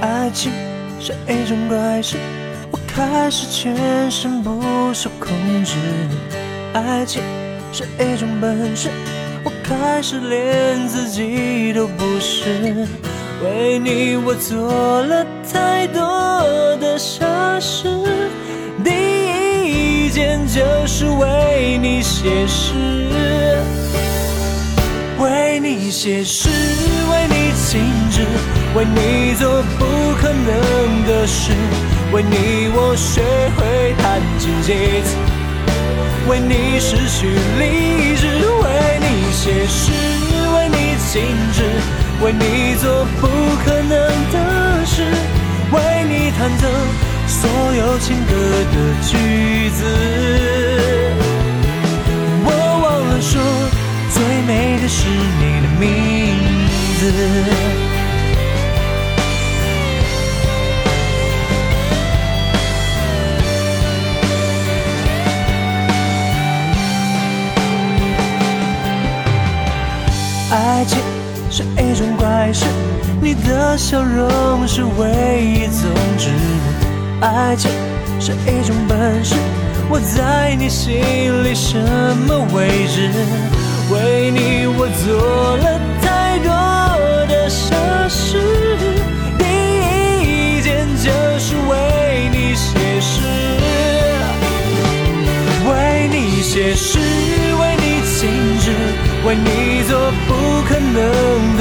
爱情是一种怪事，我开始全身不受控制。爱情是一种本事，我开始连自己都不是。为你我做了太多的傻事，第一件就是为你写诗，为你写诗，为你静止，为你做不可能的事，为你我学会弹琴写词，为你失去理智，为你写诗，为你静止。为你做不可能的事，为你弹奏所有情歌的句子。我忘了说，最美的是你的名字。爱情。是一种怪事，你的笑容是唯一宗旨。爱情是一种本事，我在你心里什么位置？为你我做了太多的傻事，第一件就是为你写诗，为你写诗，为你静止，为你做不。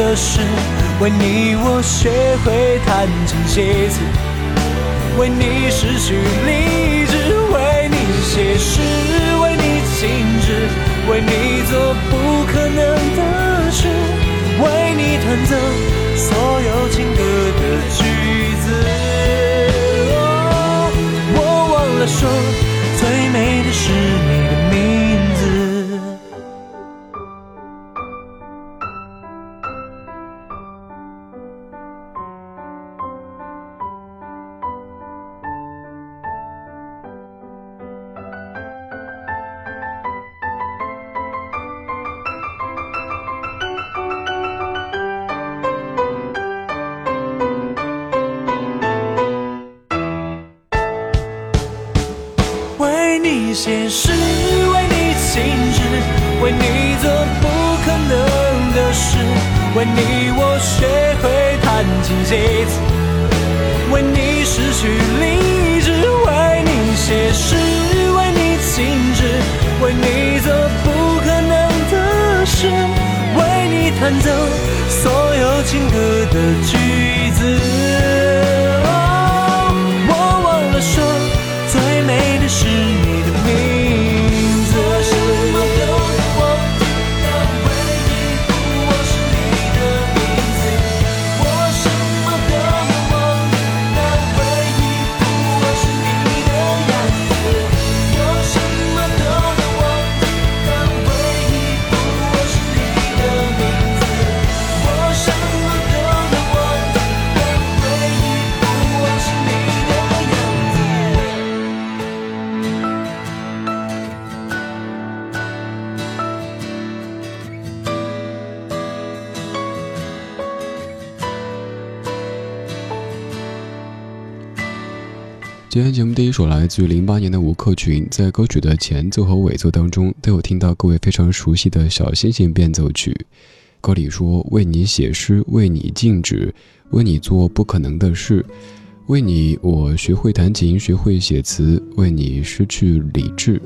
的事，为你我学会弹琴写词，为你失去理智，为你写诗，为你静止，为你做不可能的事，为你弹奏所有情歌的句子。我忘了说，最美的是为你我学会弹琴写词，为你失去理智，为你写诗，为你静止，为你做不可能的事，为你弹奏所有情歌的句子。今天节目第一首来自于零八年的吴克群，在歌曲的前奏和尾奏当中都有听到各位非常熟悉的小星星变奏曲。歌里说：“为你写诗，为你静止，为你做不可能的事，为你我学会弹琴，学会写词，为你失去理智。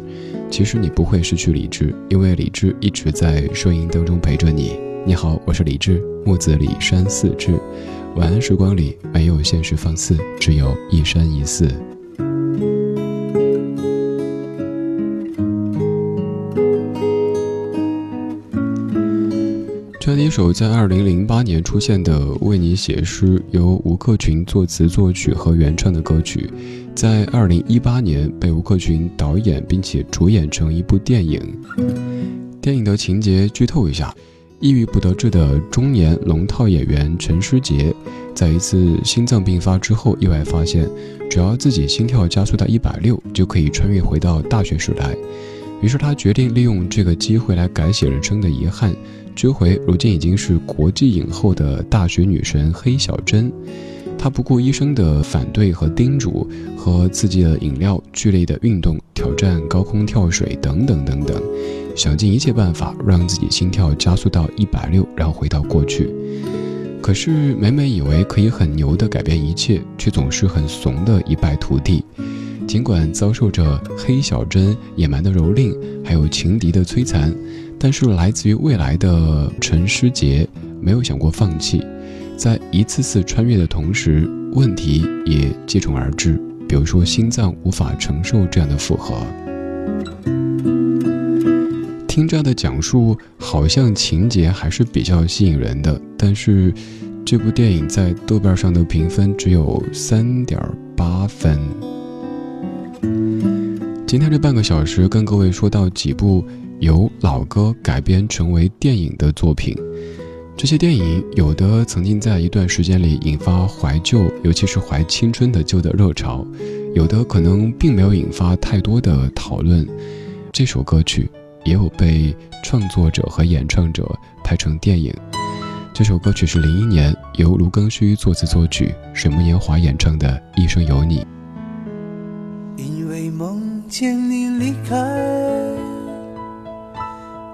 其实你不会失去理智，因为理智一直在声音当中陪着你。你好，我是李智，木子李山寺志。晚安时光里没有现实放肆，只有一山一寺。”这一首在二零零八年出现的《为你写诗》，由吴克群作词作曲和原创的歌曲，在二零一八年被吴克群导演并且主演成一部电影。电影的情节剧透一下：抑郁不得志的中年龙套演员陈诗杰，在一次心脏病发之后，意外发现，只要自己心跳加速到一百六，就可以穿越回到大学时来。于是他决定利用这个机会来改写人生的遗憾。追回如今已经是国际影后的大学女神黑小珍，她不顾医生的反对和叮嘱，喝刺激的饮料、剧烈的运动、挑战高空跳水等等等等，想尽一切办法让自己心跳加速到一百六，然后回到过去。可是每每以为可以很牛的改变一切，却总是很怂的一败涂地。尽管遭受着黑小珍野蛮的蹂躏，还有情敌的摧残，但是来自于未来的陈诗杰没有想过放弃。在一次次穿越的同时，问题也接踵而至，比如说心脏无法承受这样的负荷。听这样的讲述，好像情节还是比较吸引人的，但是这部电影在豆瓣上的评分只有三点八分。今天这半个小时，跟各位说到几部由老歌改编成为电影的作品。这些电影有的曾经在一段时间里引发怀旧，尤其是怀青春的旧的热潮；有的可能并没有引发太多的讨论。这首歌曲也有被创作者和演唱者拍成电影。这首歌曲是零一年由卢庚戌作词作曲，水木年华演唱的《一生有你》。因为梦见你离开，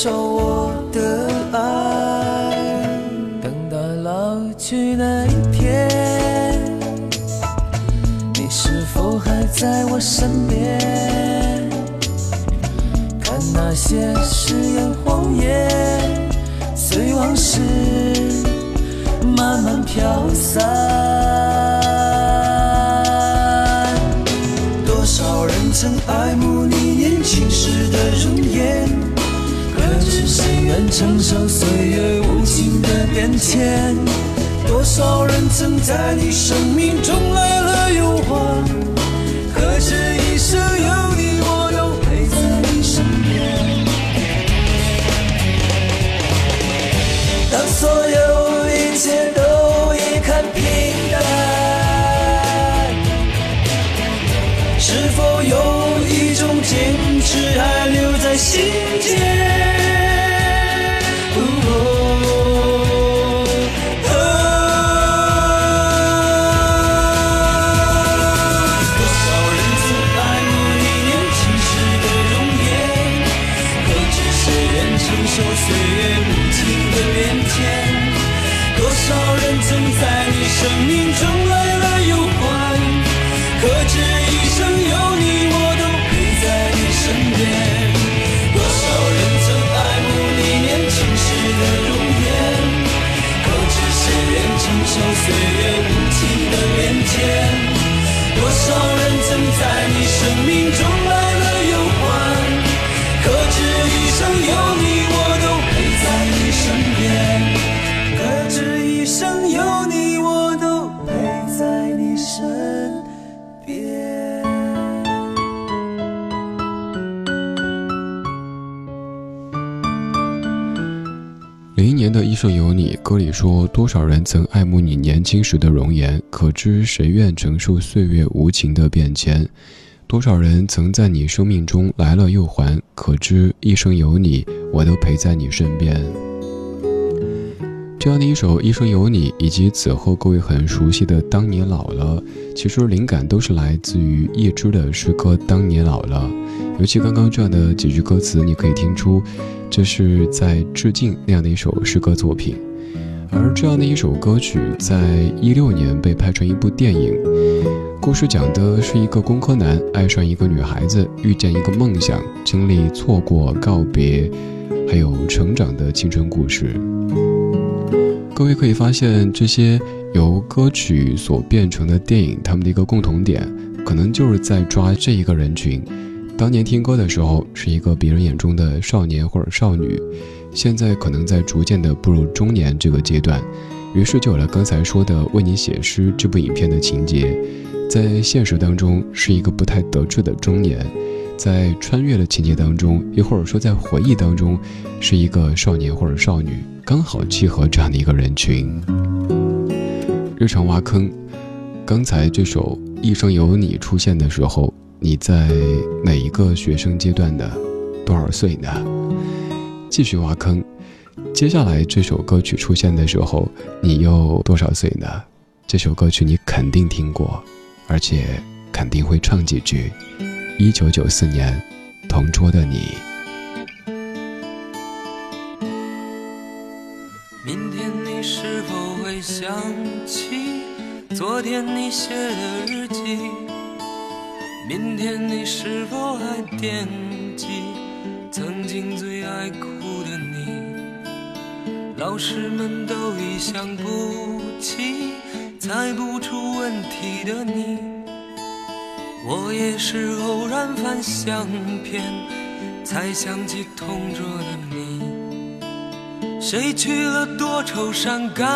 受我的爱，等到老去那一天，你是否还在我身边？看那些誓言谎言，随往事慢慢飘散。多少人曾爱慕你年轻时的容颜？谁愿承受岁月无情的变迁？多少人曾在你生命中来了又还？承受岁月无情的变迁多少你说：“多少人曾爱慕你年轻时的容颜，可知谁愿承受岁月无情的变迁？多少人曾在你生命中来了又还，可知一生有你，我都陪在你身边。”这样的一首《一生有你》，以及此后各位很熟悉的《当你老了》，其实灵感都是来自于叶芝的诗歌《当你老了》。尤其刚刚这样的几句歌词，你可以听出，这是在致敬那样的一首诗歌作品。而这样的一首歌曲，在一六年被拍成一部电影，故事讲的是一个工科男爱上一个女孩子，遇见一个梦想，经历错过、告别，还有成长的青春故事。各位可以发现，这些由歌曲所变成的电影，他们的一个共同点，可能就是在抓这一个人群。当年听歌的时候，是一个别人眼中的少年或者少女，现在可能在逐渐的步入中年这个阶段，于是就有了刚才说的《为你写诗》这部影片的情节，在现实当中是一个不太得志的中年。在穿越的情节当中，又或者说在回忆当中，是一个少年或者少女，刚好契合这样的一个人群。日常挖坑，刚才这首《一生有你》出现的时候，你在哪一个学生阶段的？多少岁呢？继续挖坑，接下来这首歌曲出现的时候，你又多少岁呢？这首歌曲你肯定听过，而且肯定会唱几句。一九九四年，同桌的你。明天你是否会想起昨天你写的日记？明天你是否还惦记曾经最爱哭？老师们都已想不起猜不出问题的你。我也是偶然翻相片，才想起同桌的你。谁去了多愁善感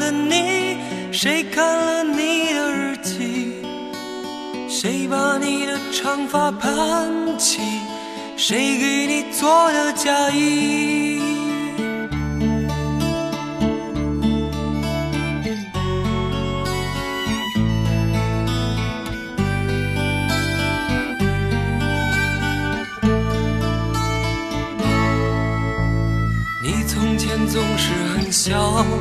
的你？谁看了你的日记？谁把你的长发盘起？谁给你做的嫁衣？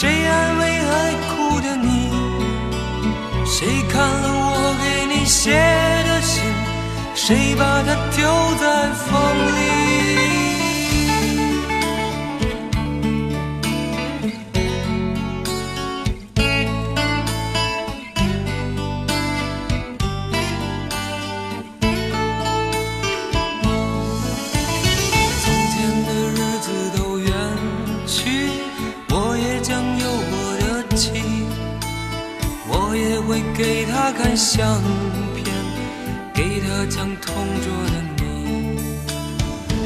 谁安慰爱哭的你？谁看了我给你写的信？谁把它丢在风里？看相片，给他讲同桌的你。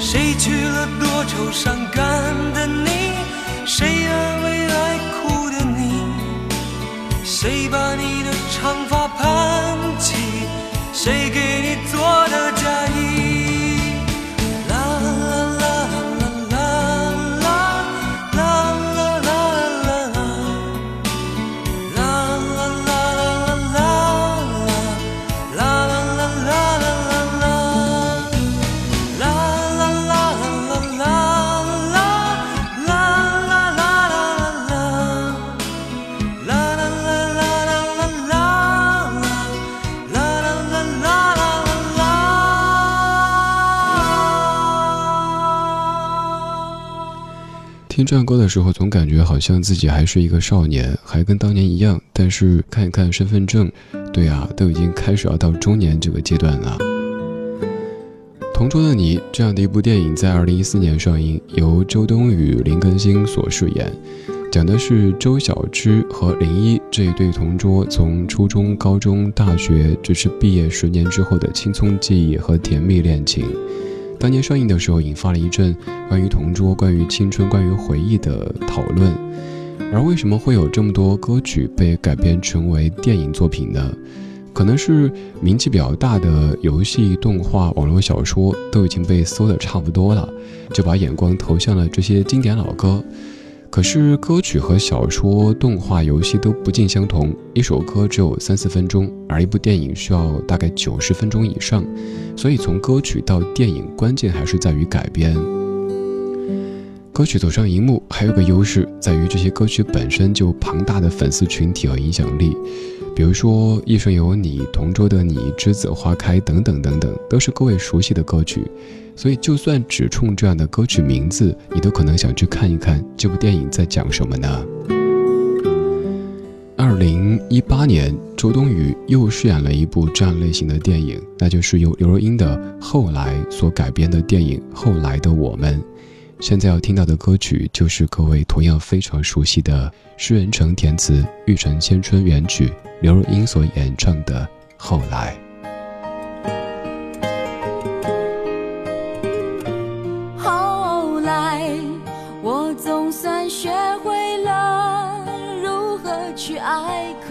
谁娶了多愁善感的你？谁安慰爱哭的你？谁把你的长发盘起？谁给你听这样歌的时候，总感觉好像自己还是一个少年，还跟当年一样。但是看一看身份证，对啊，都已经开始要到中年这个阶段了。同桌的你这样的一部电影在二零一四年上映，由周冬雨、林更新所饰演，讲的是周小栀和林一这一对同桌从初中、高中、大学，直至毕业十年之后的青葱记忆和甜蜜恋情。当年上映的时候，引发了一阵关于同桌、关于青春、关于回忆的讨论。而为什么会有这么多歌曲被改编成为电影作品呢？可能是名气比较大的游戏、动画、网络小说都已经被搜的差不多了，就把眼光投向了这些经典老歌。可是歌曲和小说、动画、游戏都不尽相同，一首歌只有三四分钟，而一部电影需要大概九十分钟以上。所以从歌曲到电影，关键还是在于改编。歌曲走上荧幕还有个优势，在于这些歌曲本身就庞大的粉丝群体和影响力。比如说《一生有你》《同桌的你》《栀子花开》等等等等，都是各位熟悉的歌曲，所以就算只冲这样的歌曲名字，你都可能想去看一看这部电影在讲什么呢？二零一八年，周冬雨又饰演了一部这样类型的电影，那就是由刘若英的《后来》所改编的电影《后来的我们》。现在要听到的歌曲，就是各位同样非常熟悉的诗人成填词、玉成千春原曲，刘若英所演唱的《后来》。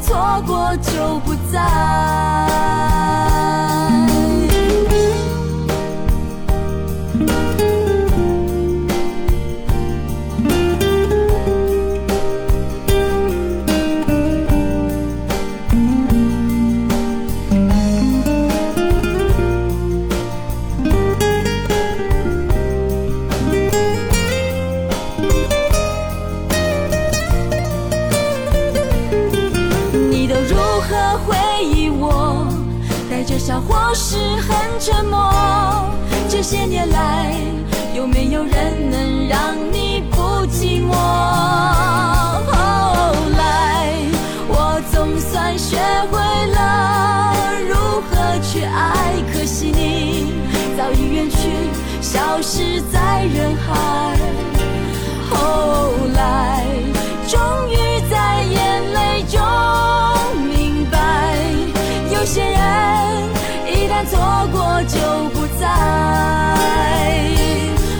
错过，就不再。这些年来有没有人能让你不寂寞？后来我总算学会了如何去爱可惜你早已远去消失在人海。后来终于在眼泪中明白有些人一旦错过就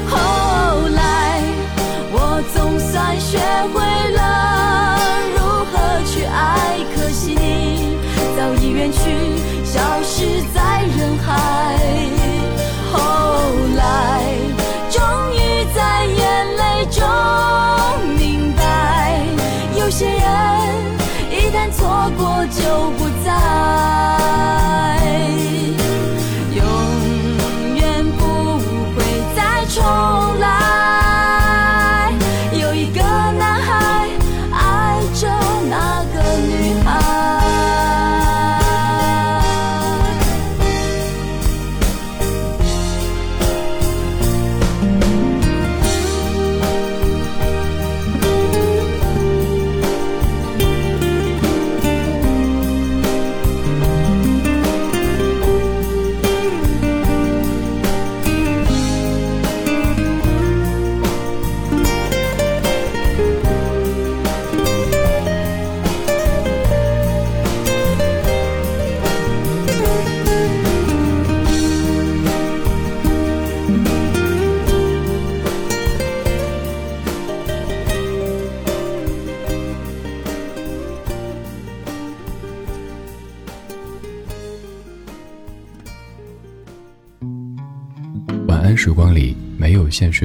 后来我总算学会了如何去爱，可惜你早已远去，消失在人海。